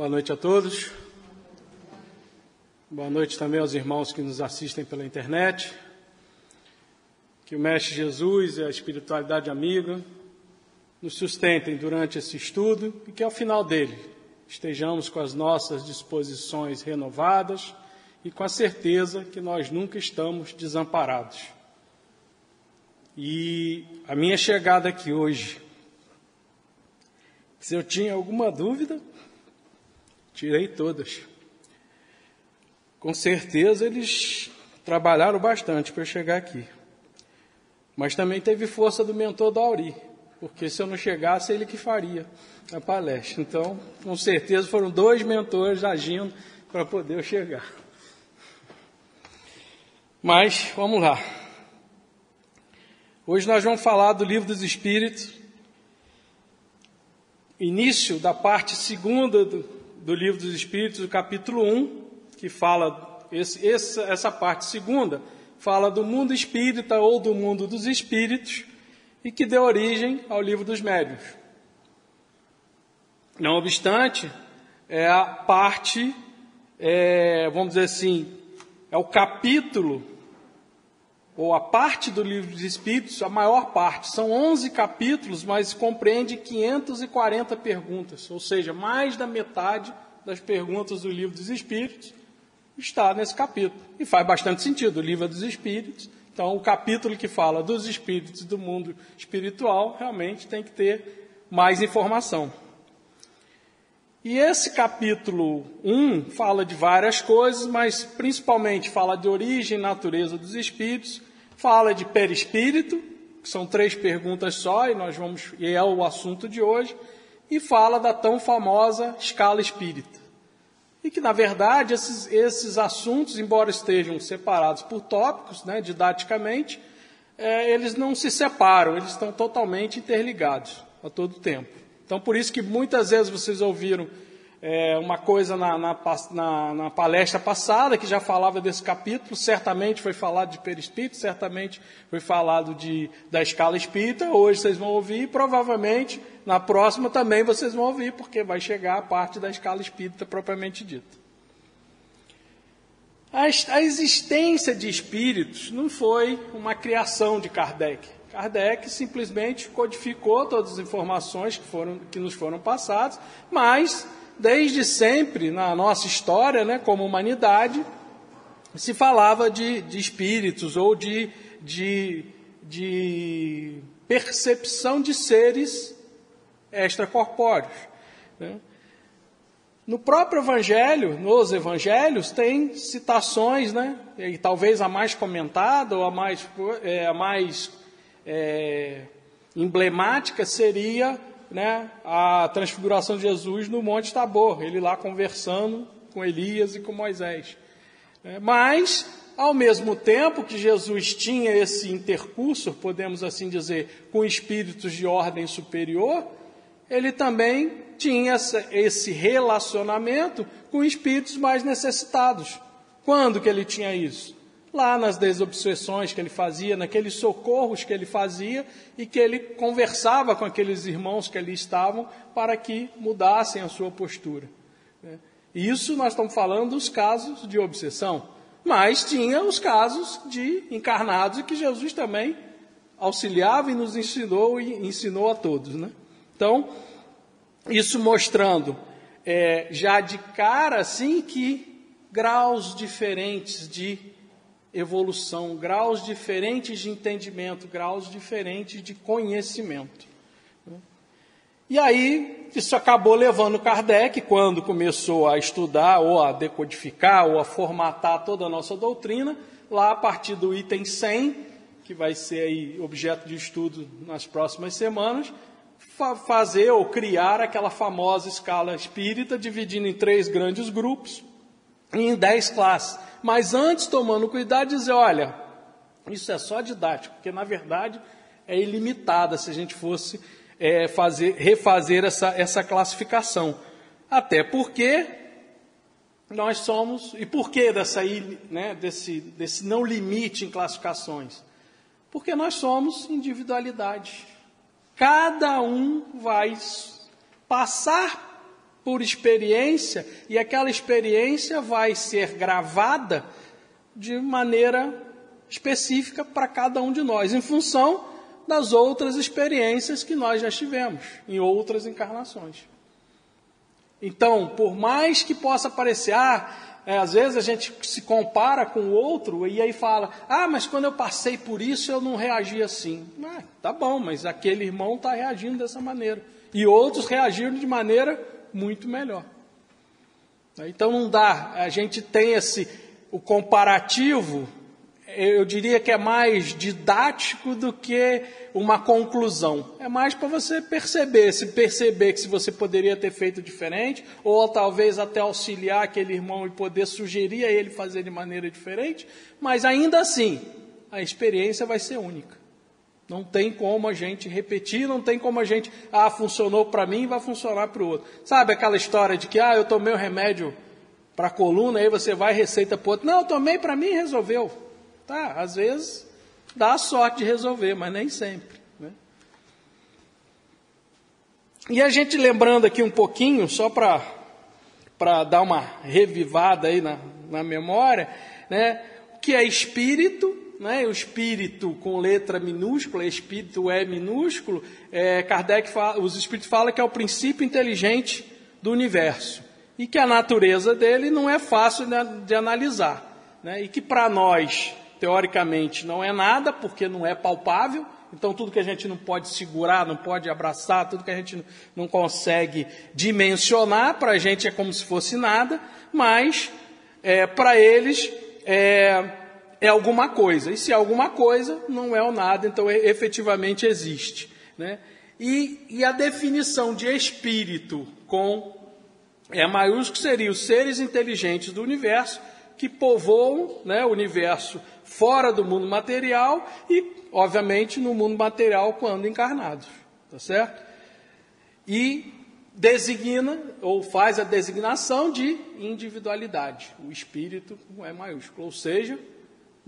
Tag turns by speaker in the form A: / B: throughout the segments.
A: Boa noite a todos. Boa noite também aos irmãos que nos assistem pela internet. Que o Mestre Jesus e a espiritualidade amiga nos sustentem durante esse estudo e que ao final dele estejamos com as nossas disposições renovadas e com a certeza que nós nunca estamos desamparados. E a minha chegada aqui hoje, se eu tinha alguma dúvida, tirei todas. Com certeza eles trabalharam bastante para chegar aqui. Mas também teve força do mentor da Auri, porque se eu não chegasse, ele que faria a palestra. Então, com certeza foram dois mentores agindo para poder eu chegar. Mas, vamos lá. Hoje nós vamos falar do livro dos Espíritos, início da parte segunda do, do livro dos Espíritos, capítulo 1, que fala, esse, essa, essa parte segunda, fala do mundo espírita ou do mundo dos espíritos, e que deu origem ao livro dos médios. Não obstante, é a parte, é, vamos dizer assim, é o capítulo, ou a parte do livro dos Espíritos, a maior parte. São 11 capítulos, mas compreende 540 perguntas, ou seja, mais da metade das perguntas do livro dos Espíritos está nesse capítulo. E faz bastante sentido, o livro é dos Espíritos. Então, o capítulo que fala dos espíritos do mundo espiritual realmente tem que ter mais informação. E esse capítulo 1 fala de várias coisas, mas principalmente fala de origem e natureza dos espíritos, fala de perispírito, que são três perguntas só, e nós vamos, e é o assunto de hoje, e fala da tão famosa escala espírita. E que, na verdade, esses, esses assuntos, embora estejam separados por tópicos, né, didaticamente, é, eles não se separam, eles estão totalmente interligados a todo tempo. Então, por isso que muitas vezes vocês ouviram é, uma coisa na, na, na, na, palestra passada que já falava desse capítulo, certamente foi falado de perispírito, certamente foi falado de, da escala espírita, hoje vocês vão ouvir, e provavelmente na próxima também vocês vão ouvir, porque vai chegar a parte da escala espírita propriamente dita. A, a existência de espíritos não foi uma criação de Kardec. Kardec simplesmente codificou todas as informações que, foram, que nos foram passadas, mas desde sempre na nossa história, né, como humanidade, se falava de, de espíritos ou de, de, de, percepção de seres extracorpóreos. Né. No próprio Evangelho, nos Evangelhos, tem citações, né, e talvez a mais comentada ou a mais, é, a mais é, emblemática seria né, a transfiguração de Jesus no Monte Tabor, ele lá conversando com Elias e com Moisés. É, mas, ao mesmo tempo que Jesus tinha esse intercurso, podemos assim dizer, com espíritos de ordem superior, ele também tinha esse relacionamento com espíritos mais necessitados. Quando que ele tinha isso? Lá nas desobsessões que ele fazia, naqueles socorros que ele fazia e que ele conversava com aqueles irmãos que ali estavam para que mudassem a sua postura. Né? Isso nós estamos falando dos casos de obsessão, mas tinha os casos de encarnados que Jesus também auxiliava e nos ensinou e ensinou a todos. Né? Então, isso mostrando é, já de cara assim que graus diferentes de evolução, graus diferentes de entendimento, graus diferentes de conhecimento. E aí, isso acabou levando Kardec, quando começou a estudar, ou a decodificar, ou a formatar toda a nossa doutrina, lá a partir do item 100, que vai ser aí objeto de estudo nas próximas semanas, fa fazer ou criar aquela famosa escala espírita, dividindo em três grandes grupos e em dez classes mas antes tomando cuidado dizer, olha, isso é só didático, porque na verdade é ilimitada se a gente fosse é, fazer, refazer essa, essa classificação. Até porque nós somos, e por que dessa, né, desse, desse não limite em classificações? Porque nós somos individualidade. Cada um vai passar por experiência, e aquela experiência vai ser gravada de maneira específica para cada um de nós, em função das outras experiências que nós já tivemos em outras encarnações. Então, por mais que possa parecer, ah, é, às vezes a gente se compara com o outro e aí fala, ah, mas quando eu passei por isso eu não reagi assim. Ah, tá bom, mas aquele irmão está reagindo dessa maneira. E outros reagiram de maneira muito melhor. Então não dá, a gente tem esse, o comparativo eu diria que é mais didático do que uma conclusão. É mais para você perceber, se perceber que se você poderia ter feito diferente, ou talvez até auxiliar aquele irmão e poder sugerir a ele fazer de maneira diferente, mas ainda assim, a experiência vai ser única. Não tem como a gente repetir, não tem como a gente, ah, funcionou para mim, vai funcionar para o outro. Sabe aquela história de que, ah, eu tomei o um remédio para a coluna, aí você vai receita para outro. Não, eu tomei para mim e resolveu. Tá, às vezes dá sorte de resolver, mas nem sempre. Né? E a gente lembrando aqui um pouquinho, só para dar uma revivada aí na, na memória, né? o que é espírito, né? o espírito com letra minúscula, espírito é minúsculo, é, Kardec fala, os espíritos falam que é o princípio inteligente do universo e que a natureza dele não é fácil de, analisar. Né? E que para nós, teoricamente não é nada, porque não é palpável, então tudo que a gente não pode segurar, não pode abraçar, tudo que a gente não consegue dimensionar, para a gente é como se fosse nada, mas é, para eles é, é, alguma coisa. E se é alguma coisa, não é o nada, então é, efetivamente existe. Né? E, e a definição de espírito com é maiúsculo seria os seres inteligentes do universo que povoam né, o universo fora do mundo material e, obviamente, no mundo material quando encarnados. Tá certo? E designa ou faz a designação de individualidade. O espírito é maiúsculo, ou seja,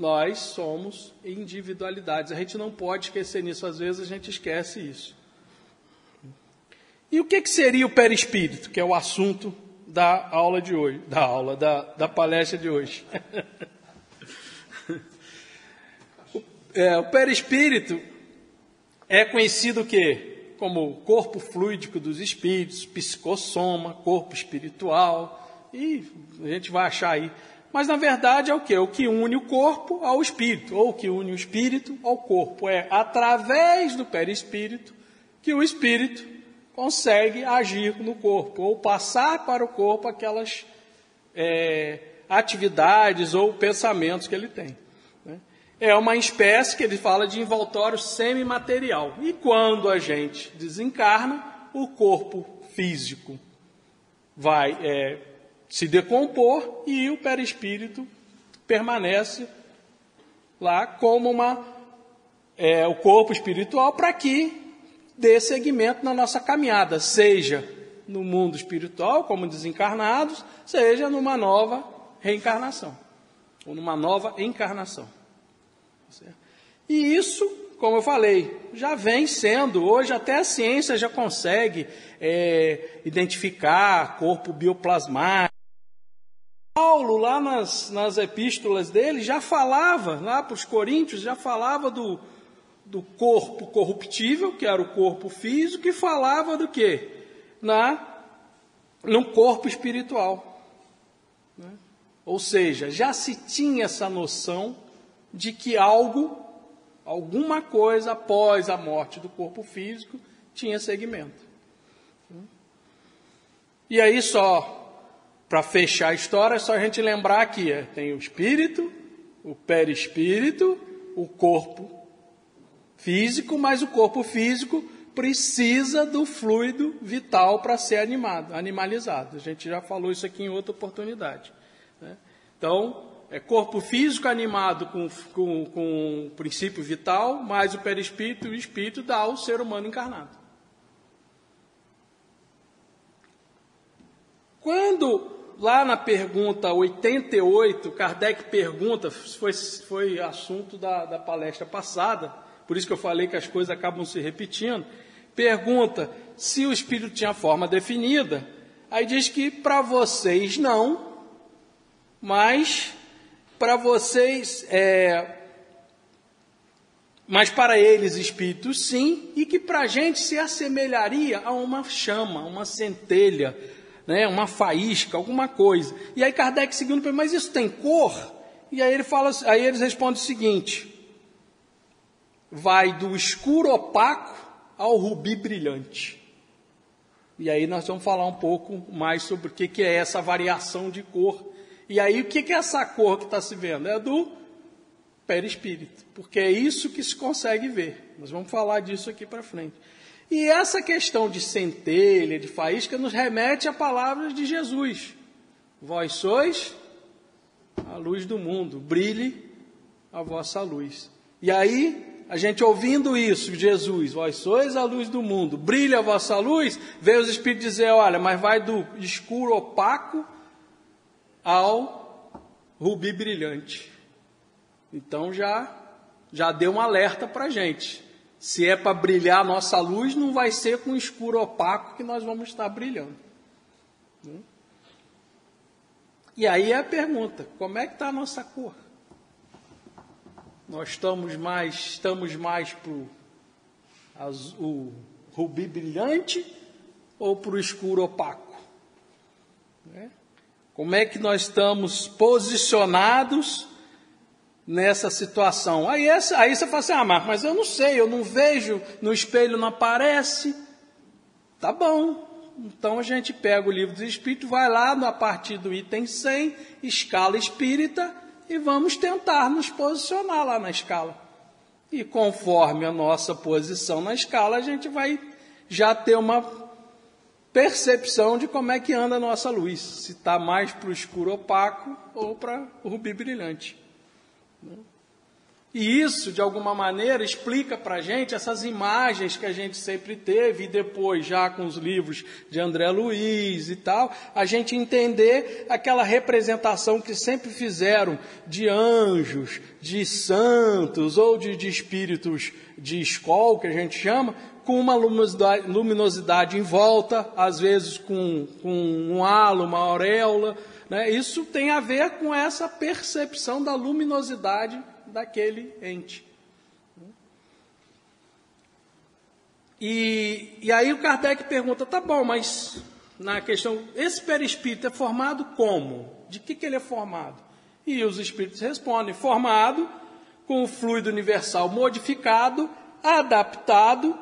A: nós somos individualidades. A gente não pode esquecer nisso, às vezes a gente esquece isso. E o que, que seria o perispírito, que é o assunto da aula de hoje, da aula, da, da palestra de hoje? É, o perispírito é conhecido que como corpo fluídico dos espíritos, psicossoma, corpo espiritual, e a gente vai achar aí. Mas na verdade é o que? O que une o corpo ao espírito, ou o que une o espírito ao corpo. É através do perispírito que o espírito consegue agir no corpo, ou passar para o corpo aquelas é, atividades ou pensamentos que ele tem é uma espécie que ele fala de envoltório semimaterial. E quando a gente desencarna, o corpo físico vai é, se decompor e o perispírito permanece lá como uma é, o corpo espiritual para que dê seguimento na nossa caminhada, seja no mundo espiritual como desencarnados, seja numa nova reencarnação ou numa nova encarnação. E isso, como eu falei, já vem sendo, hoje até a ciência já consegue é, identificar corpo bioplasmático. Paulo, lá nas, nas epístolas dele, já falava, lá para os coríntios, já falava do, do corpo corruptível, que era o corpo físico, e falava do que? Na, no corpo espiritual. Né? Ou seja, já se tinha essa noção de que algo, alguma coisa após a morte do corpo físico, tinha segmento. E aí só para fechar a história, é só a gente lembrar que é, tem o espírito, o perispírito, o corpo físico, mas o corpo físico precisa do fluido vital para ser animado, animalizado. A gente já falou isso aqui em outra oportunidade. Né? Então, é corpo físico animado com, com, com o princípio vital, mais o perispírito e o espírito dá ao ser humano encarnado. Quando, lá na pergunta 88, Kardec pergunta, foi, foi assunto da, da palestra passada, por isso que eu falei que as coisas acabam se repetindo, pergunta se o espírito tinha forma definida, Aí diz que para vocês não, mas para vocês, é, mas para eles espíritos sim, e que para a gente se assemelharia a uma chama, uma centelha, né, uma faísca, alguma coisa. E aí Kardec seguindo, mas isso tem cor? E aí ele fala, aí eles respondem o seguinte: vai do escuro opaco ao rubi brilhante. E aí nós vamos falar um pouco mais sobre o que, que é essa variação de cor. E aí o que, que é essa cor que está se vendo? É do perispírito, porque é isso que se consegue ver. Nós vamos falar disso aqui para frente. E essa questão de centelha, de faísca, nos remete a palavras de Jesus. Vós sois a luz do mundo, brilhe a vossa luz. E aí a gente ouvindo isso, Jesus, vós sois a luz do mundo, brilha a vossa luz, veio os Espíritos dizer, olha, mas vai do escuro opaco ao rubi brilhante. Então já, já deu um alerta para a gente. Se é para brilhar a nossa luz, não vai ser com escuro opaco que nós vamos estar brilhando. E aí é a pergunta: como é que está a nossa cor? Nós estamos mais, estamos mais para o rubi brilhante ou para o escuro opaco? Né? Como é que nós estamos posicionados nessa situação? Aí, essa, aí você fala assim, ah, Marco, mas eu não sei, eu não vejo, no espelho não aparece. Tá bom, então a gente pega o livro dos Espíritos, vai lá a partir do item 100, escala espírita, e vamos tentar nos posicionar lá na escala. E conforme a nossa posição na escala, a gente vai já ter uma percepção de como é que anda a nossa luz, se está mais para o escuro opaco ou para o rubi brilhante. E isso, de alguma maneira, explica para a gente essas imagens que a gente sempre teve, e depois, já com os livros de André Luiz e tal, a gente entender aquela representação que sempre fizeram de anjos, de santos ou de, de espíritos de escola, que a gente chama, com uma luminosidade, luminosidade em volta, às vezes com, com um halo, uma auréola. Né? Isso tem a ver com essa percepção da luminosidade daquele ente. E, e aí o Kardec pergunta, tá bom, mas na questão, esse perispírito é formado como? De que, que ele é formado? E os espíritos respondem, formado com o fluido universal modificado, adaptado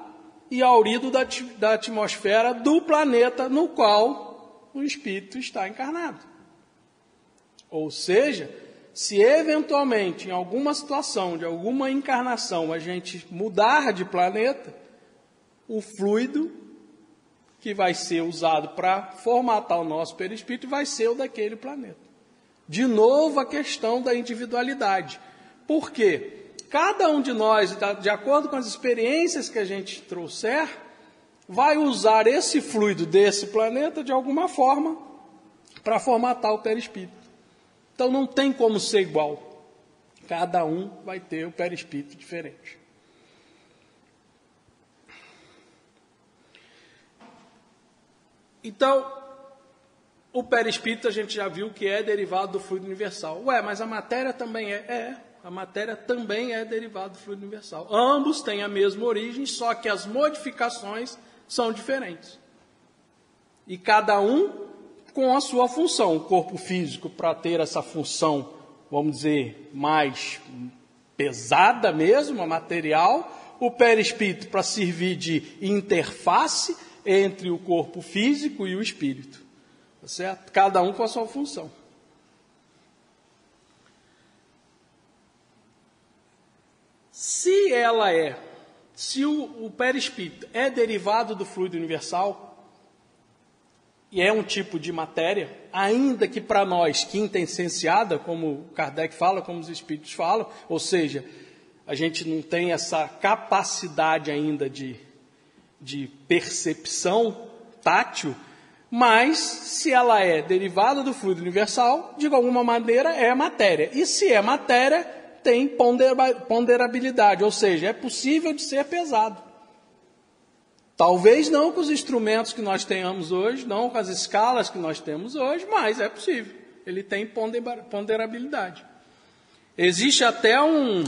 A: e aurido da, da atmosfera do planeta no qual o espírito está encarnado. Ou seja, se eventualmente, em alguma situação, de alguma encarnação, a gente mudar de planeta, o fluido que vai ser usado para formatar o nosso perispírito vai ser o daquele planeta. De novo, a questão da individualidade. Por quê? Cada um de nós, de acordo com as experiências que a gente trouxer, vai usar esse fluido desse planeta de alguma forma para formatar o perispírito. Então não tem como ser igual. Cada um vai ter o perispírito diferente. Então, o perispírito a gente já viu que é derivado do fluido universal. Ué, mas a matéria também é? É, a matéria também é derivada do fluido universal. Ambos têm a mesma origem, só que as modificações são diferentes. E cada um com a sua função. O corpo físico, para ter essa função, vamos dizer, mais pesada mesmo, material. O perispírito para servir de interface entre o corpo físico e o espírito. Tá certo? Cada um com a sua função. Se ela é, se o, o perispírito é derivado do fluido universal, e é um tipo de matéria, ainda que para nós quinta essenciada, como Kardec fala, como os espíritos falam, ou seja, a gente não tem essa capacidade ainda de, de percepção tátil, mas se ela é derivada do fluido universal, de alguma maneira é matéria. E se é matéria, tem ponderabilidade, ou seja, é possível de ser pesado. Talvez não com os instrumentos que nós tenhamos hoje, não com as escalas que nós temos hoje, mas é possível. Ele tem ponderabilidade. Existe até um,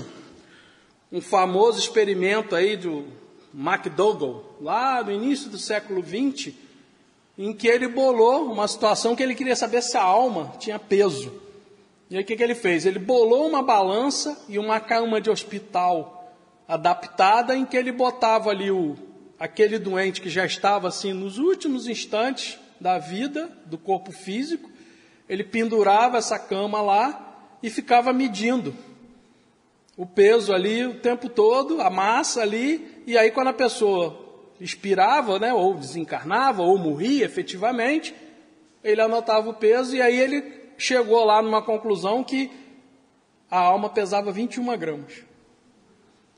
A: um famoso experimento aí do McDougall, lá no início do século XX, em que ele bolou uma situação que ele queria saber se a alma tinha peso. E aí o que, que ele fez? Ele bolou uma balança e uma cama de hospital adaptada em que ele botava ali o, aquele doente que já estava assim nos últimos instantes da vida, do corpo físico, ele pendurava essa cama lá e ficava medindo o peso ali o tempo todo, a massa ali, e aí quando a pessoa expirava, né, ou desencarnava, ou morria efetivamente, ele anotava o peso e aí ele chegou lá numa conclusão que a alma pesava 21 gramas.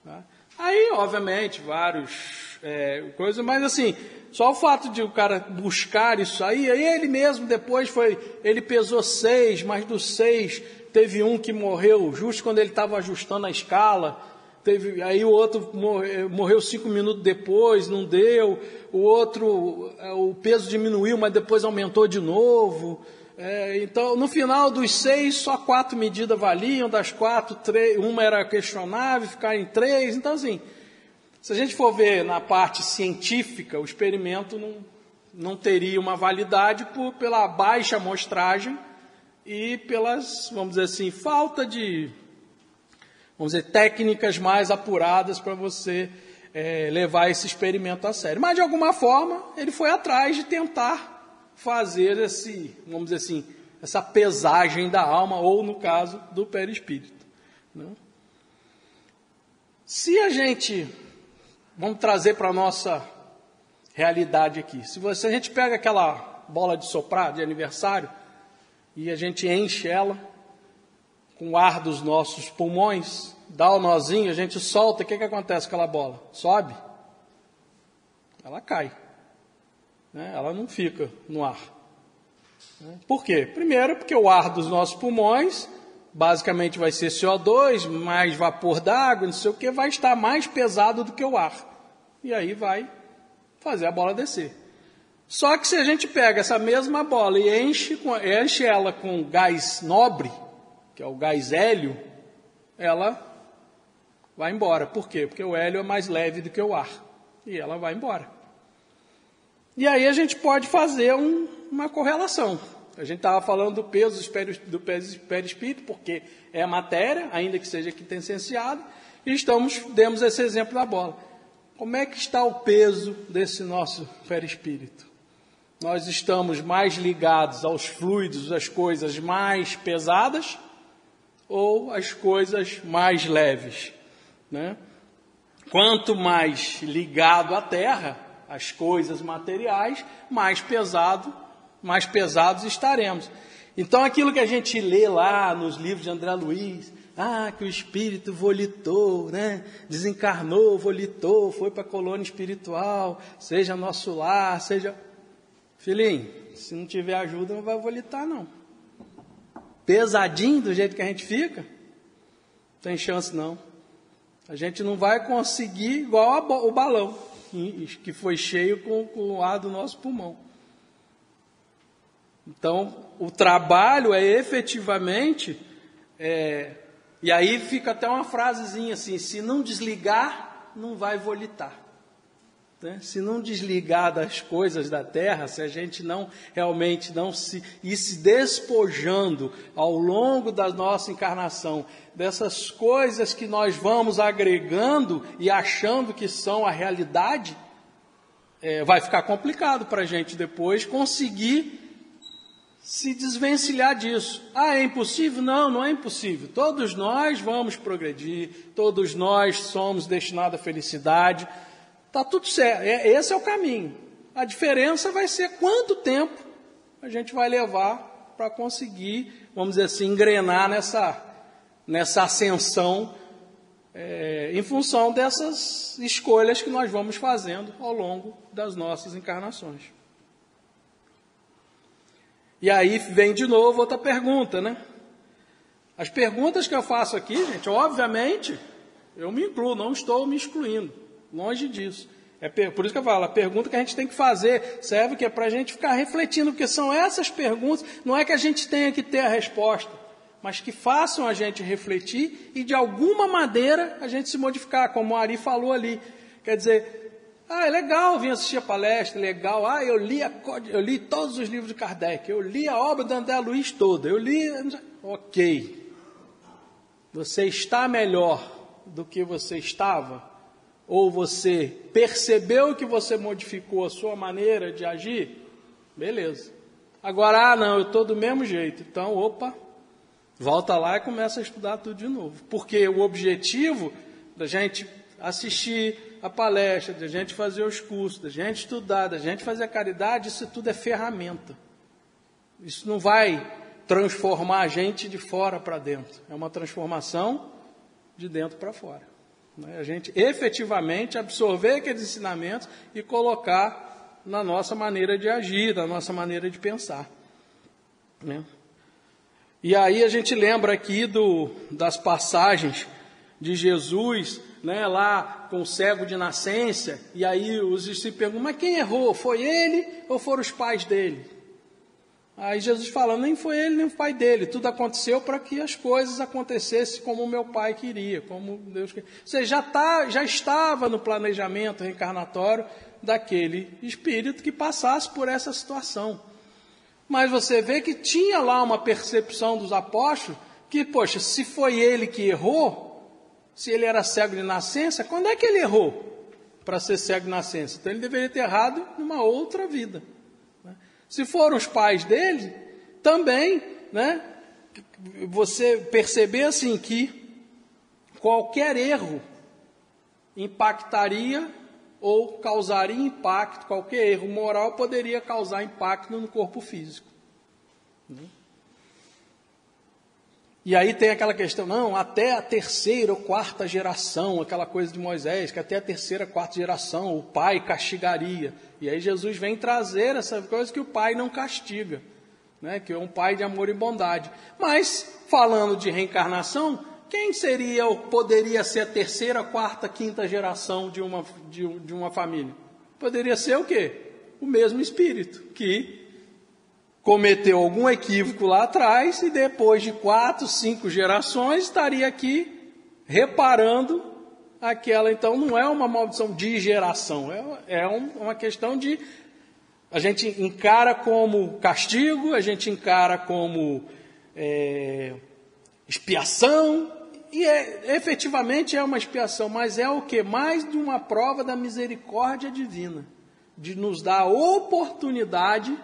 A: Tá? Aí, obviamente, vários é, coisa, mas assim, só o fato de o cara buscar isso aí, aí ele mesmo depois foi, ele pesou seis, mas dos seis teve um que morreu justo quando ele estava ajustando a escala, teve, aí o outro morreu, morreu cinco minutos depois, não deu, o outro, é, o peso diminuiu, mas depois aumentou de novo. É, então, no final dos seis, só quatro medidas valiam, das quatro, três, uma era questionável, ficar em três. Então, assim, se a gente for ver na parte científica, o experimento não, não teria uma validade por, pela baixa amostragem e pelas, vamos dizer assim, falta de, vamos dizer, técnicas mais apuradas para você é, levar esse experimento a sério. Mas, de alguma forma, ele foi atrás de tentar fazer esse, vamos dizer assim, essa pesagem da alma, ou no caso, do perispírito. Né? Se a gente Vamos trazer para a nossa realidade aqui. Se você, a gente pega aquela bola de soprar de aniversário e a gente enche ela com o ar dos nossos pulmões, dá o nozinho, a gente solta, o que, que acontece com aquela bola? Sobe? Ela cai. Né? Ela não fica no ar. Né? Por quê? Primeiro, porque o ar dos nossos pulmões basicamente vai ser CO2, mais vapor d'água, não sei o que, vai estar mais pesado do que o ar. E aí vai fazer a bola descer. Só que se a gente pega essa mesma bola e enche, enche ela com gás nobre, que é o gás hélio, ela vai embora. Por quê? Porque o hélio é mais leve do que o ar. E ela vai embora. E aí a gente pode fazer um, uma correlação. A gente estava falando do peso do perispírito, porque é matéria, ainda que seja quintessenciado, e estamos, demos esse exemplo da bola. Como é que está o peso desse nosso perispírito? Nós estamos mais ligados aos fluidos, às coisas mais pesadas, ou às coisas mais leves? Né? Quanto mais ligado à terra, às coisas materiais, mais pesado mais pesados estaremos. Então, aquilo que a gente lê lá nos livros de André Luiz, ah, que o espírito volitou, né? Desencarnou, volitou, foi para a colônia espiritual, seja nosso lar, seja. Filhinho, se não tiver ajuda, não vai volitar, não. Pesadinho do jeito que a gente fica, não tem chance, não. A gente não vai conseguir igual o balão, que foi cheio com, com o ar do nosso pulmão. Então, o trabalho é efetivamente, é, e aí fica até uma frasezinha assim: se não desligar, não vai volitar. Né? Se não desligar das coisas da terra, se a gente não realmente não se ir se despojando ao longo da nossa encarnação dessas coisas que nós vamos agregando e achando que são a realidade, é, vai ficar complicado para a gente depois conseguir se desvencilhar disso. Ah, é impossível? Não, não é impossível. Todos nós vamos progredir, todos nós somos destinados à felicidade. Está tudo certo, é, esse é o caminho. A diferença vai ser quanto tempo a gente vai levar para conseguir, vamos dizer assim, engrenar nessa, nessa ascensão é, em função dessas escolhas que nós vamos fazendo ao longo das nossas encarnações. E aí vem de novo outra pergunta, né? As perguntas que eu faço aqui, gente, obviamente, eu me incluo, não estou me excluindo, longe disso. É por isso que eu falo, a pergunta que a gente tem que fazer serve que é para a gente ficar refletindo, porque são essas perguntas, não é que a gente tenha que ter a resposta, mas que façam a gente refletir e de alguma maneira a gente se modificar, como o Ari falou ali. Quer dizer, ah, é legal vir assistir a palestra, legal. Ah, eu li, a, eu li todos os livros de Kardec, eu li a obra de André Luiz toda, eu li. Ok. Você está melhor do que você estava? Ou você percebeu que você modificou a sua maneira de agir? Beleza. Agora, ah, não, eu estou do mesmo jeito. Então, opa, Volta lá e começa a estudar tudo de novo. Porque o objetivo da gente assistir a palestra, da gente fazer os cursos, da gente estudar, da gente fazer a caridade, isso tudo é ferramenta. Isso não vai transformar a gente de fora para dentro. É uma transformação de dentro para fora. Né? A gente efetivamente absorver aqueles ensinamentos e colocar na nossa maneira de agir, na nossa maneira de pensar. Né? E aí a gente lembra aqui do, das passagens de Jesus, né, lá com o cego de nascença, e aí os discípulos perguntam, mas quem errou? Foi ele ou foram os pais dele? Aí Jesus fala, nem foi ele nem o pai dele, tudo aconteceu para que as coisas acontecessem como meu pai queria, como Deus queria. Você já, tá, já estava no planejamento reencarnatório daquele espírito que passasse por essa situação. Mas você vê que tinha lá uma percepção dos apóstolos que, poxa, se foi ele que errou, se ele era cego de nascença, quando é que ele errou para ser cego de nascença? Então ele deveria ter errado numa outra vida. Né? Se foram os pais dele, também, né? Você perceber assim que qualquer erro impactaria ou causaria impacto, qualquer erro moral poderia causar impacto no corpo físico. E aí tem aquela questão, não, até a terceira ou quarta geração, aquela coisa de Moisés, que até a terceira, quarta geração o pai castigaria. E aí Jesus vem trazer essa coisa que o pai não castiga, né? que é um pai de amor e bondade. Mas, falando de reencarnação, quem seria ou poderia ser a terceira, quarta, quinta geração de uma, de, de uma família? Poderia ser o quê? O mesmo espírito, que cometeu algum equívoco lá atrás e depois de quatro, cinco gerações estaria aqui reparando aquela. Então não é uma maldição de geração, é, é um, uma questão de. A gente encara como castigo, a gente encara como é, expiação, e é, efetivamente é uma expiação, mas é o que? Mais de uma prova da misericórdia divina, de nos dar a oportunidade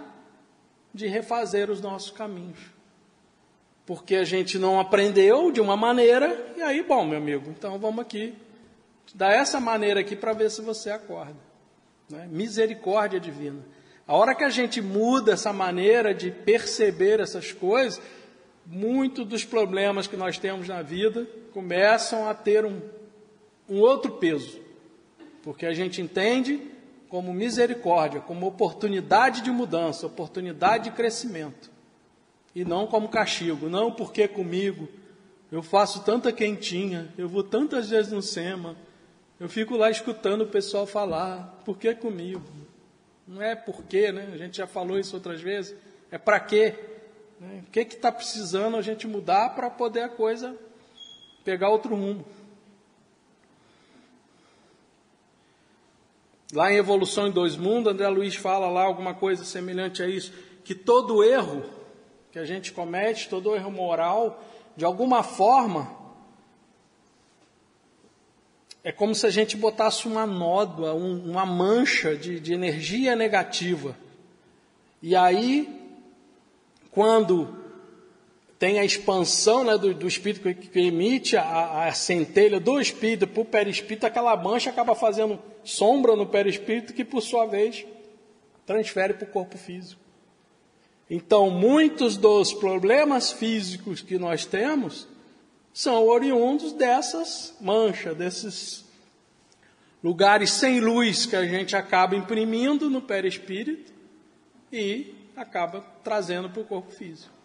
A: de refazer os nossos caminhos. Porque a gente não aprendeu de uma maneira, e aí, bom, meu amigo, então vamos aqui, dar essa maneira aqui para ver se você acorda. Né? Misericórdia divina. A hora que a gente muda essa maneira de perceber essas coisas, muito dos problemas que nós temos na vida começam a ter um, um outro peso, porque a gente entende como misericórdia, como oportunidade de mudança, oportunidade de crescimento, e não como castigo, não porque comigo eu faço tanta quentinha, eu vou tantas vezes no SEMA, eu fico lá escutando o pessoal falar, por que comigo? Não é porque, né? A gente já falou isso outras vezes. É para quê? Né? O que está precisando a gente mudar para poder a coisa pegar outro rumo? Lá em Evolução em Dois Mundos, André Luiz fala lá alguma coisa semelhante a isso, que todo erro que a gente comete, todo erro moral, de alguma forma, é como se a gente botasse uma nódoa, um, uma mancha de, de energia negativa. E aí quando tem a expansão né, do, do, espírito que, que emite a, a, centelha do espírito para o perispírito, aquela mancha acaba fazendo sombra no perispírito que, por sua vez, transfere para o corpo físico. Então, muitos dos problemas físicos que nós temos são oriundos dessas manchas, desses lugares sem luz que a gente acaba imprimindo no perispírito e acaba trazendo para o corpo físico.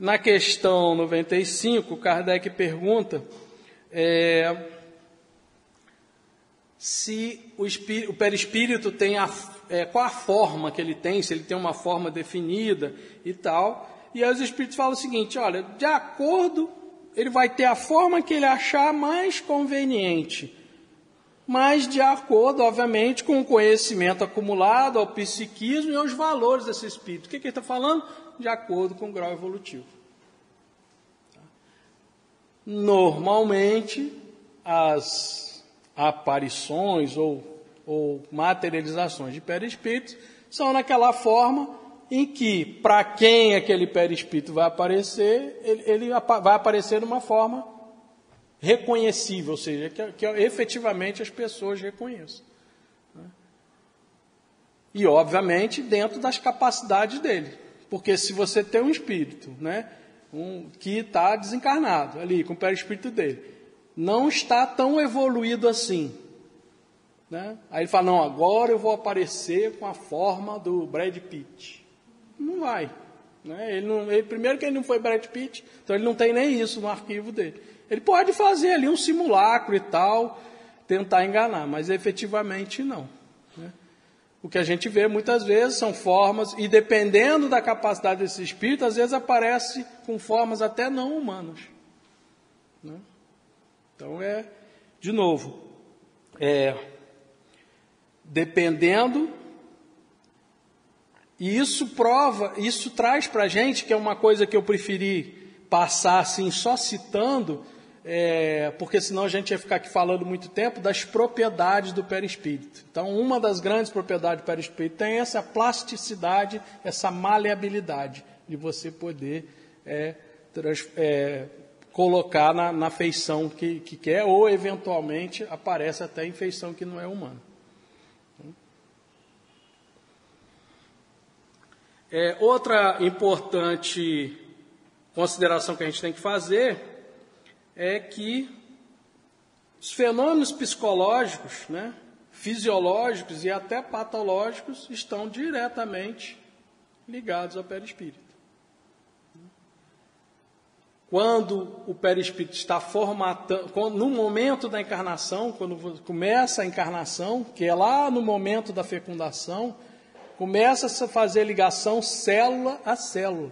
A: Na questão 95, Kardec pergunta é, se o, o perispírito tem a, é, qual a forma que ele tem, se ele tem uma forma definida e tal. E aí os espíritos falam o seguinte: olha, de acordo, ele vai ter a forma que ele achar mais conveniente, mas de acordo, obviamente, com o conhecimento acumulado, ao psiquismo e aos valores desse espírito. O que, que ele está falando? De acordo com o grau evolutivo. Normalmente, as aparições ou, ou materializações de perispíritos são naquela forma em que, para quem aquele perispírito vai aparecer, ele, ele, vai aparecer de uma forma reconhecível, ou seja, que, que efetivamente as pessoas reconheçam. Né? E, obviamente, dentro das capacidades dele. Porque se você tem um espírito né, um, que está desencarnado ali, com o perispírito dele, não está tão evoluído assim. Né? Aí ele fala, não, agora eu vou aparecer com a forma do Brad Pitt. Não vai. Né? Ele não, ele, primeiro que ele não foi Brad Pitt, então ele não tem nem isso no arquivo dele. Ele pode fazer ali um simulacro e tal, tentar enganar, mas efetivamente não. Né? O que a gente vê muitas vezes são formas, e dependendo da capacidade desse espírito, às vezes aparece com formas até não humanas. Né? Então é, de novo, é, dependendo e isso prova, isso traz para a gente, que é uma coisa que eu preferi passar assim, só citando, é, porque senão a gente ia ficar aqui falando muito tempo, das propriedades do perispírito. Então, uma das grandes propriedades do perispírito tem essa plasticidade, essa maleabilidade de você poder é, trans, é, colocar na, na feição que, que quer, ou eventualmente aparece até em feição que não é humana. É, outra importante consideração que a gente tem que fazer é que os fenômenos psicológicos, né, fisiológicos e até patológicos estão diretamente ligados ao perispírito. Quando o perispírito está formatando, no momento da encarnação, quando começa a encarnação, que é lá no momento da fecundação, começa a fazer ligação célula a célula.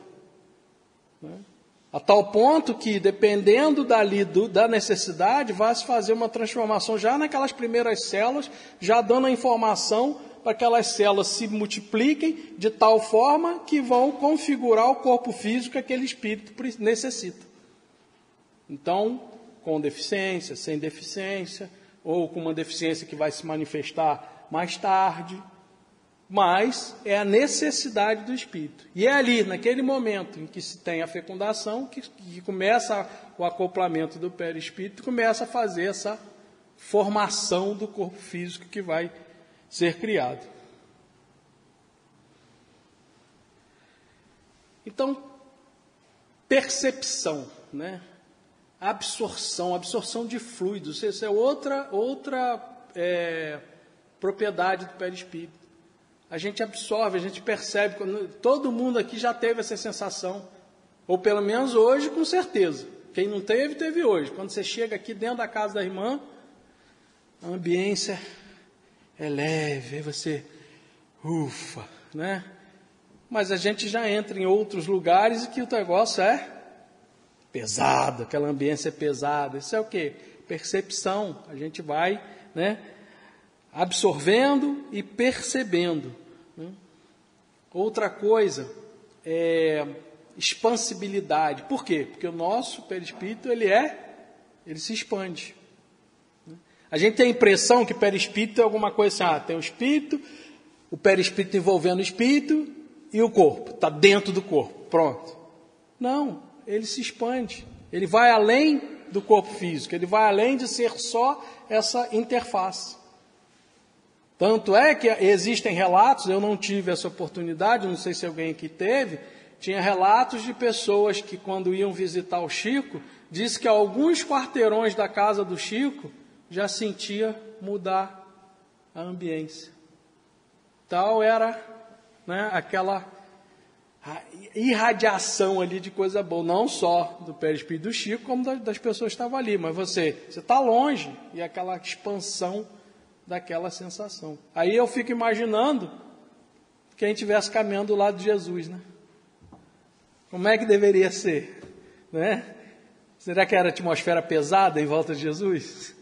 A: Né? A tal ponto que, dependendo dali do, da necessidade, vai se fazer uma transformação já naquelas primeiras células, já dando a informação para que aquelas células se multipliquem de tal forma que vão configurar o corpo físico que aquele espírito necessita. Então, com deficiência, sem deficiência, ou com uma deficiência que vai se manifestar mais tarde, mas é a necessidade do espírito. E é ali, naquele momento em que se tem a fecundação, que, que começa o acoplamento do perispírito, começa a fazer essa formação do corpo físico que vai ser criado. Então, percepção, né? absorção, absorção de fluidos, isso é outra, outra é, propriedade do perispírito a gente absorve, a gente percebe, todo mundo aqui já teve essa sensação, ou pelo menos hoje, com certeza. Quem não teve, teve hoje. Quando você chega aqui dentro da casa da irmã, a ambiência é leve, aí você ufa, né? Mas a gente já entra em outros lugares e que o negócio é pesado, aquela ambiência é pesada. Isso é o que? Percepção. A gente vai, né? Absorvendo e percebendo. Né? Outra coisa é expansibilidade. Por quê? Porque o nosso perispírito ele é, ele se expande. Né? A gente tem a impressão que perispírito é alguma coisa assim, ah, tem o espírito, o perispírito envolvendo o espírito e o corpo, está dentro do corpo, pronto. Não, ele se expande, ele vai além do corpo físico, ele vai além de ser só essa interface. Tanto é que existem relatos, eu não tive essa oportunidade, não sei se alguém aqui teve, tinha relatos de pessoas que quando iam visitar o Chico, disse que alguns quarteirões da casa do Chico já sentia mudar a ambiência. Tal era né, aquela irradiação ali de coisa boa, não só do perispírito do Chico, como das pessoas que estavam ali, mas você você está longe e aquela expansão daquela sensação. Aí eu fico imaginando quem estivesse caminhando do lado de Jesus, né? Como é que deveria ser, né? Será que era atmosfera pesada em volta de Jesus?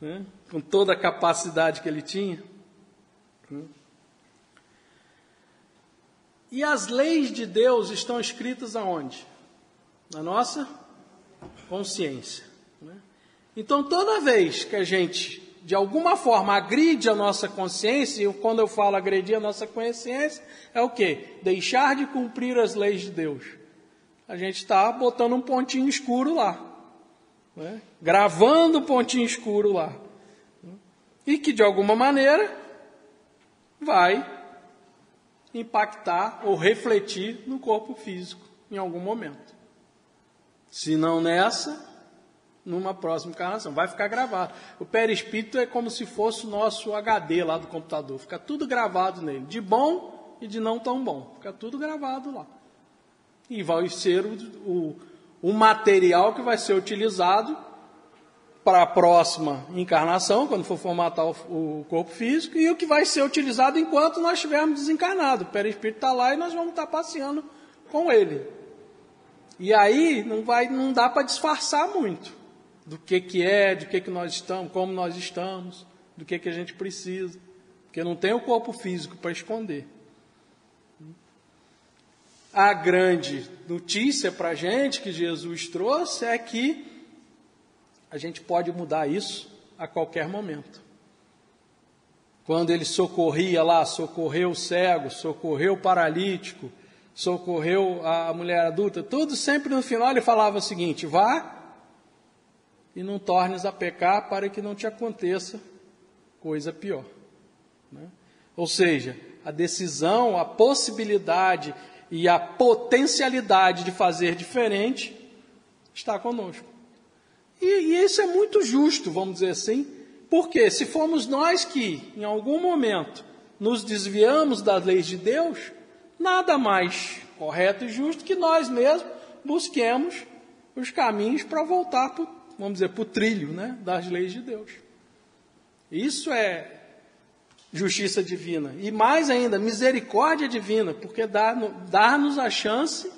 A: Né? Com toda a capacidade que ele tinha? Né? E as leis de Deus estão escritas aonde? Na nossa consciência. Né? Então, toda vez que a gente, de alguma forma, agride a nossa consciência, e quando eu falo agredir a nossa consciência, é o quê? Deixar de cumprir as leis de Deus a gente está botando um pontinho escuro lá, né? gravando um pontinho escuro lá. E que de alguma maneira vai impactar ou refletir no corpo físico em algum momento. Se não nessa, numa próxima encarnação. Vai ficar gravado. O perispírito é como se fosse o nosso HD lá do computador. Fica tudo gravado nele, de bom e de não tão bom. Fica tudo gravado lá e vai ser o, o, o material que vai ser utilizado para a próxima encarnação, quando for formatar o, o, corpo físico, e o que vai ser utilizado enquanto nós estivermos desencarnados. O perispírito está lá e nós vamos estar passeando com ele. E aí não, vai, não dá para disfarçar muito do que, que é, do que, que nós estamos, como nós estamos, do que, que a gente precisa. Porque não tem o corpo físico para esconder a grande notícia para a gente que Jesus trouxe é que a gente pode mudar isso a qualquer momento. Quando ele socorria lá, socorreu o cego, socorreu o paralítico, socorreu a mulher adulta, tudo sempre no final ele falava o seguinte: vá e não tornes a pecar para que não te aconteça coisa pior. Né? Ou seja, a decisão, a possibilidade e a potencialidade de fazer diferente está conosco. E, e, isso é muito justo, vamos dizer assim, porque se formos nós que, em algum momento, nos desviamos das leis de Deus, nada mais correto e justo que nós mesmos busquemos os caminhos para voltar, pro, vamos dizer, para o trilho né, das leis de Deus. Isso é justiça divina. E mais ainda, misericórdia divina, porque dá-nos a chance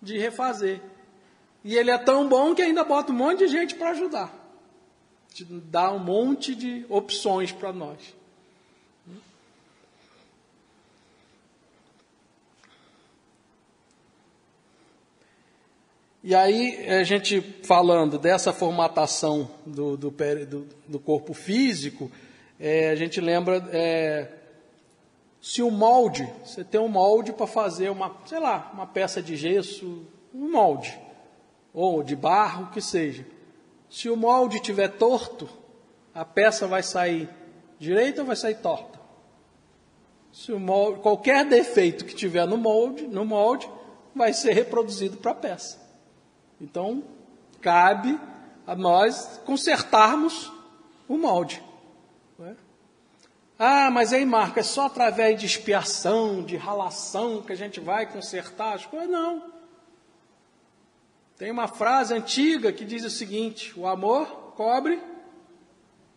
A: de refazer. E ele é tão bom que ainda bota um monte de gente para ajudar. Dá um monte de opções para nós. E aí, a gente falando dessa formatação do, do, do, do corpo físico, é, a gente lembra é, se o molde, você tem um molde para fazer uma, sei lá, uma peça de gesso, um molde, ou de barro, que seja. Se o molde estiver torto, a peça vai sair direita ou vai sair torta? Se molde, qualquer defeito que tiver no molde, no molde, vai ser reproduzido para a peça. Então, cabe a nós consertarmos o molde. Ah, mas aí, Marco, é só através de expiação, de ralação, que a gente vai consertar as coisas? Não. Tem uma frase antiga que diz o seguinte: o amor cobre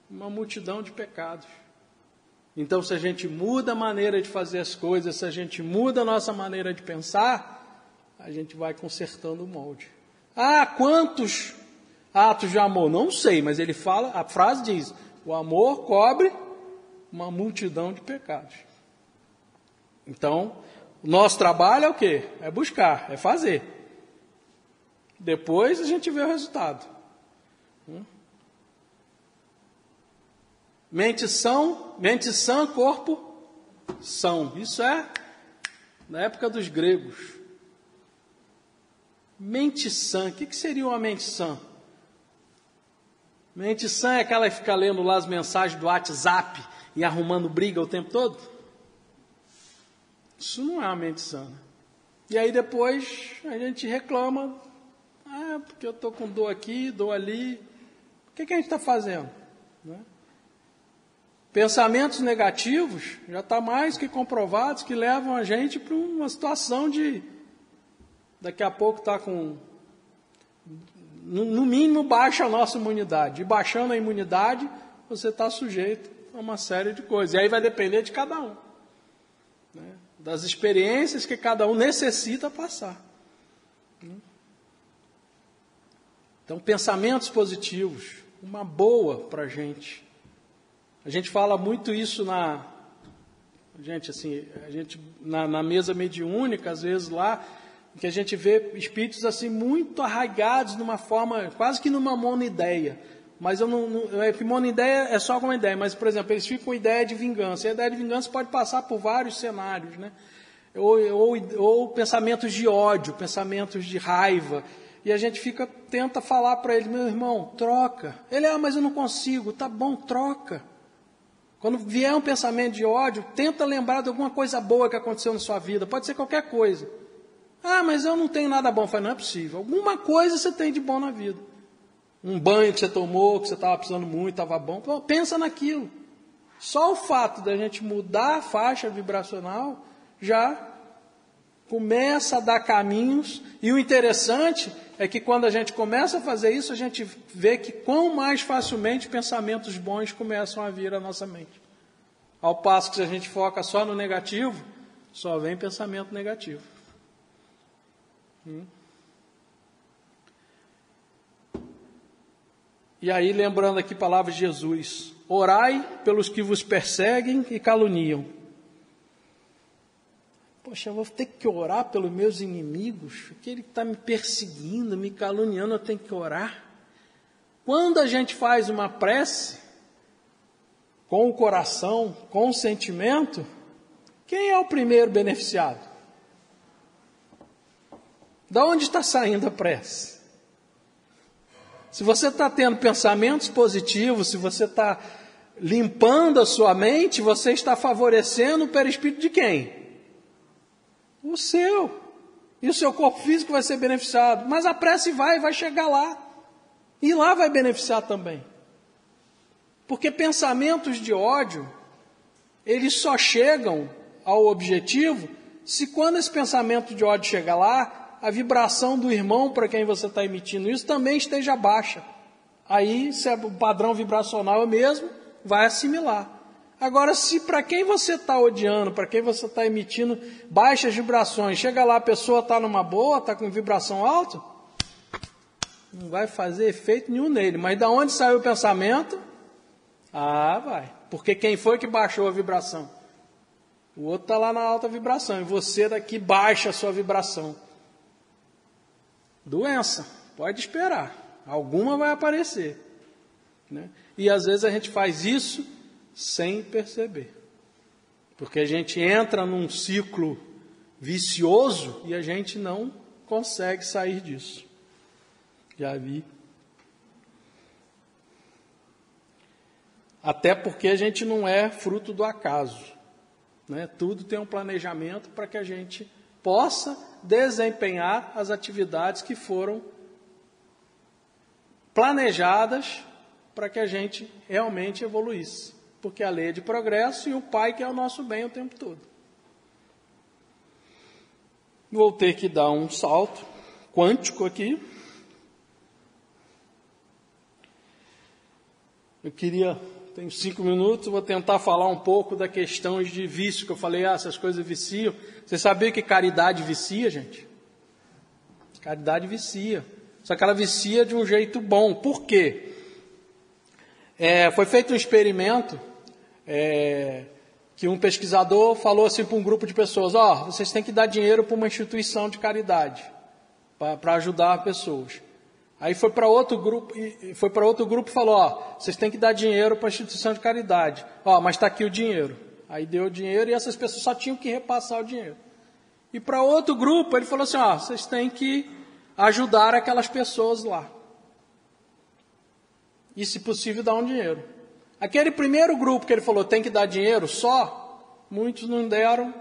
A: uma multidão de pecados. Então, se a gente muda a maneira de fazer as coisas, se a gente muda a nossa maneira de pensar, a gente vai consertando o molde. Ah, quantos atos de amor? Não sei, mas ele fala, a frase diz: o amor cobre uma multidão de pecados. Então, nosso trabalho é o quê? É buscar, é fazer. Depois a gente vê o resultado. Mente são, mente sã, corpo são. Isso é na época dos gregos. Mente sã, o que, seria uma mente sã? Mente sã é aquela que fica lendo lá as mensagens do WhatsApp e arrumando briga o tempo todo? Isso não é a mente sana. E aí depois a gente reclama, ah, porque eu estou com dor aqui, dor ali. O que, que a gente está fazendo? Né? Pensamentos negativos já está mais que comprovados que levam a gente para uma situação de daqui a pouco está com no mínimo baixa a nossa imunidade. E baixando a imunidade, você está sujeito a uma série de coisas. E aí vai depender de cada um. Né? Das experiências que cada um necessita passar. Então, pensamentos positivos, uma boa para a gente. A gente fala muito isso na. Gente, assim, a gente na, na mesa mediúnica, às vezes lá, que a gente vê espíritos assim muito arraigados numa forma, quase que numa monoideia. Mas eu não, não é que monoideia é só uma ideia, mas por exemplo, eles ficam com ideia de vingança. E a ideia de vingança pode passar por vários cenários, né? Ou, ou, ou pensamentos de ódio, pensamentos de raiva. E a gente fica, tenta falar para ele, meu irmão, troca. Ele, ah, mas eu não consigo. Tá bom, troca. Quando vier um pensamento de ódio, tenta lembrar de alguma coisa boa que aconteceu na sua vida. Pode ser qualquer coisa. Ah, mas eu não tenho nada bom. Falei, não é possível. Alguma coisa você tem de bom na vida. Um banho que você tomou, que você estava precisando muito, estava bom. pensa naquilo. Só o fato da gente mudar a faixa vibracional já começa a dar caminhos. E o interessante é que quando a gente começa a fazer isso, a gente vê que quão mais facilmente pensamentos bons começam a vir à nossa mente. Ao passo que se a gente foca só no negativo, só vem pensamento negativo. E aí, lembrando aqui palavras de Jesus: Orai pelos que vos perseguem e caluniam. Poxa, eu vou ter que orar pelos meus inimigos, aquele que está me perseguindo, me caluniando, eu tenho que orar. Quando a gente faz uma prece, com o coração, com o sentimento, quem é o primeiro beneficiado? Da onde está saindo a prece? Se você está tendo pensamentos positivos, se você está limpando a sua mente, você está favorecendo o perispírito de quem? O seu. E o seu corpo físico vai ser beneficiado. Mas a prece vai, vai chegar lá. E lá vai beneficiar também. Porque pensamentos de ódio, eles só chegam ao objetivo se quando esse pensamento de ódio chega lá, a vibração do irmão para quem você está emitindo isso também esteja baixa. Aí, se é o padrão vibracional é o mesmo, vai assimilar. Agora, se para quem você está odiando, para quem você está emitindo baixas vibrações, chega lá a pessoa está numa boa, está com vibração alta, não vai fazer efeito nenhum nele. Mas da onde saiu o pensamento? Ah, vai. Porque quem foi que baixou a vibração? O outro está lá na alta vibração e você daqui baixa a sua vibração. Doença, pode esperar, alguma vai aparecer. Né? E às vezes a gente faz isso sem perceber, porque a gente entra num ciclo vicioso e a gente não consegue sair disso. Já vi. Até porque a gente não é fruto do acaso. Né? Tudo tem um planejamento para que a gente possa desempenhar as atividades que foram planejadas para que a gente realmente evoluísse. Porque a lei é de progresso e o Pai quer o nosso bem o tempo todo. Vou ter que dar um salto quântico aqui. Eu queria tenho cinco minutos, vou tentar falar um pouco da questão de vício, que eu falei, ah, essas coisas viciam. Você sabia que caridade vicia, gente? Caridade vicia. Só que ela vicia de um jeito bom. Por quê? É, foi feito um experimento é, que um pesquisador falou assim para um grupo de pessoas: ó, oh, vocês têm que dar dinheiro para uma instituição de caridade para ajudar pessoas. Aí foi para outro grupo, foi para outro grupo e falou, ó, vocês têm que dar dinheiro para a instituição de caridade. Ó, mas está aqui o dinheiro. Aí deu o dinheiro e essas pessoas só tinham que repassar o dinheiro. E para outro grupo ele falou assim, ó, vocês têm que ajudar aquelas pessoas lá. E se possível dar um dinheiro. Aquele primeiro grupo que ele falou tem que dar dinheiro só, muitos não deram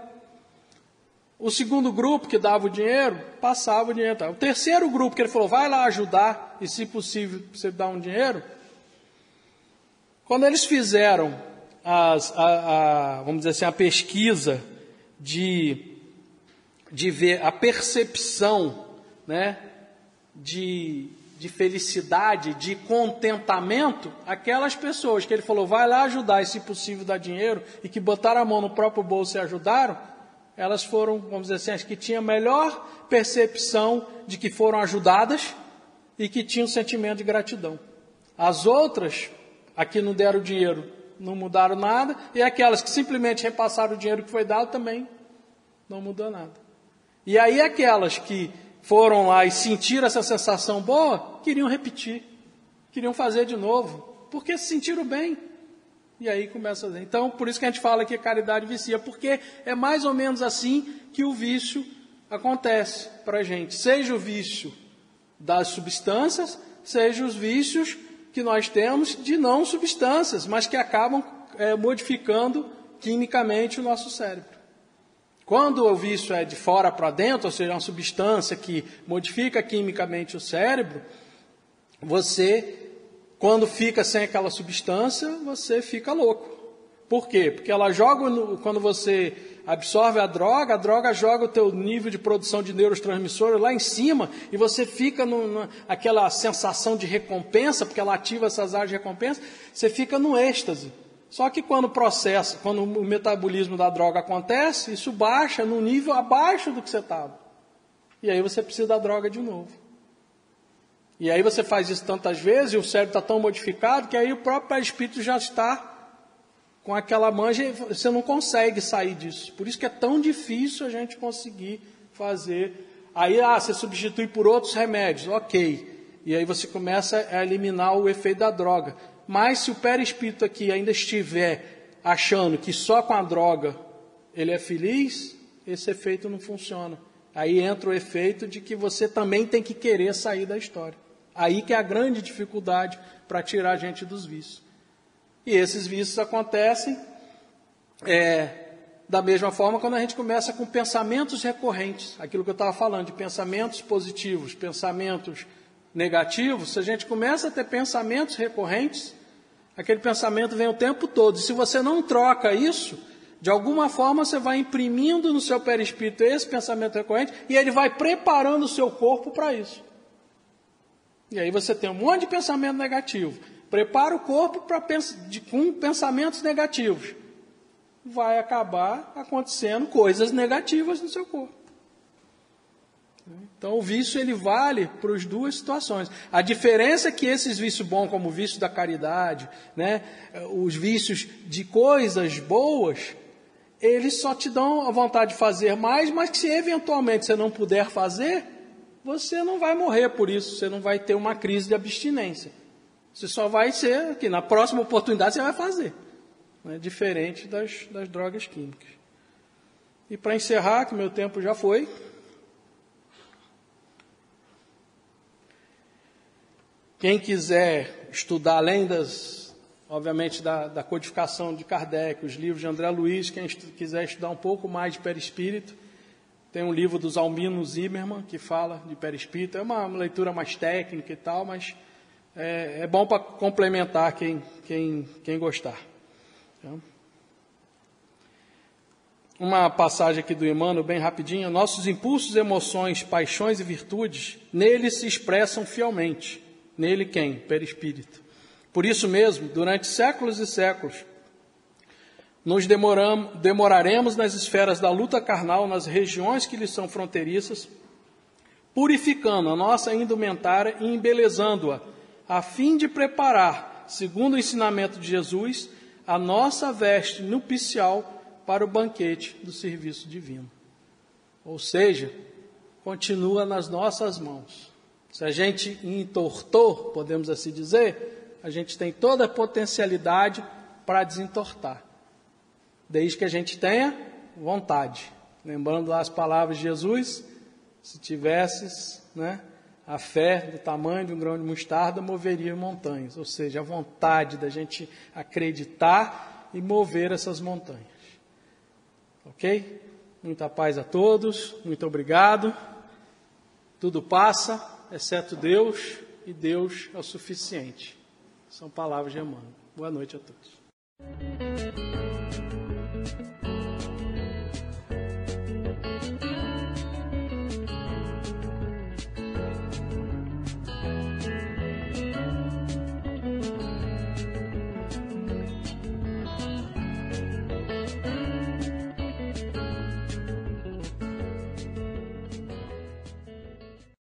A: o segundo grupo que dava o dinheiro, passava o dinheiro. O terceiro grupo que ele falou, vai lá ajudar, e se possível você dar um dinheiro. Quando eles fizeram as, a, a, vamos dizer assim, a pesquisa de, de ver a percepção né, de, de felicidade, de contentamento, aquelas pessoas que ele falou, vai lá ajudar e se possível dar dinheiro, e que botaram a mão no próprio bolso e ajudaram, elas foram, vamos dizer assim, as que tinham melhor percepção de que foram ajudadas e que tinham sentimento de gratidão. As outras, a que não deram dinheiro, não mudaram nada, e aquelas que simplesmente repassaram o dinheiro que foi dado também não mudou nada. E aí aquelas que foram lá e sentiram essa sensação boa, queriam repetir, queriam fazer de novo, porque se sentiram bem. E aí começa a. Então, por isso que a gente fala que a caridade vicia, porque é mais ou menos assim que o vício acontece para a gente. Seja o vício das substâncias, seja os vícios que nós temos de não substâncias, mas que acabam é, modificando quimicamente o nosso cérebro. Quando o vício é de fora para dentro, ou seja, uma substância que modifica quimicamente o cérebro, você, quando fica sem aquela substância, você fica louco. Por quê? Porque ela joga, no, quando você absorve a droga, a droga joga o teu nível de produção de neurotransmissores lá em cima e você fica naquela sensação de recompensa, porque ela ativa essas áreas de recompensa, você fica no êxtase. Só que quando o processo, quando o metabolismo da droga acontece, isso baixa no nível abaixo do que você estava. E aí você precisa da droga de novo. E aí você faz isso tantas vezes e o cérebro está tão modificado que aí o próprio espírito já está com aquela manja, você não consegue sair disso. Por isso que é tão difícil a gente conseguir fazer. Aí, ah, você substitui por outros remédios, ok. E aí você começa a eliminar o efeito da droga. Mas se o perispírito aqui ainda estiver achando que só com a droga ele é feliz, esse efeito não funciona. Aí entra o efeito de que você também tem que querer sair da história. Aí que é a grande dificuldade para tirar a gente dos vícios. E esses vícios acontecem é, da mesma forma quando a gente começa com pensamentos recorrentes, aquilo que eu estava falando, de pensamentos positivos, pensamentos negativos, se a gente começa a ter pensamentos recorrentes, aquele pensamento vem o tempo todo. E se você não troca isso, de alguma forma você vai imprimindo no seu perispírito esse pensamento recorrente e ele vai preparando o seu corpo para isso. E aí você tem um monte de pensamento negativo. Prepara o corpo para com pensamentos negativos. Vai acabar acontecendo coisas negativas no seu corpo. Então o vício ele vale para as duas situações. A diferença é que esses vícios bons, como o vício da caridade, né, os vícios de coisas boas, eles só te dão a vontade de fazer mais, mas que se eventualmente você não puder fazer, você não vai morrer por isso, você não vai ter uma crise de abstinência. Você só vai ser que na próxima oportunidade você vai fazer. Né? Diferente das, das drogas químicas. E para encerrar, que meu tempo já foi. Quem quiser estudar além das, obviamente, da, da, codificação de Kardec, os livros de André Luiz, quem estu, quiser estudar um pouco mais de perispírito, tem um livro dos Almino Zimmermann que fala de perispírito. É uma leitura mais técnica e tal, mas é, é bom para complementar quem, quem, quem gostar. Então, uma passagem aqui do Emmanuel, bem rapidinho. Nossos impulsos, emoções, paixões e virtudes, nele se expressam fielmente. Nele quem? Perispírito. Por isso mesmo, durante séculos e séculos, nos demoraremos nas esferas da luta carnal, nas regiões que lhes são fronteiriças, purificando a nossa indumentária e embelezando-a a fim de preparar, segundo o ensinamento de Jesus, a nossa veste nupcial para o banquete do serviço divino. Ou seja, continua nas nossas mãos. Se a gente entortou, podemos assim dizer, a gente tem toda a potencialidade para desentortar, desde que a gente tenha vontade. Lembrando as palavras de Jesus, se tivesses, né, a fé do tamanho de um grão de mostarda moveria montanhas, ou seja, a vontade da gente acreditar e mover essas montanhas. Ok? Muita paz a todos, muito obrigado. Tudo passa, exceto Deus, e Deus é o suficiente. São palavras de Emmanuel. Boa noite a todos.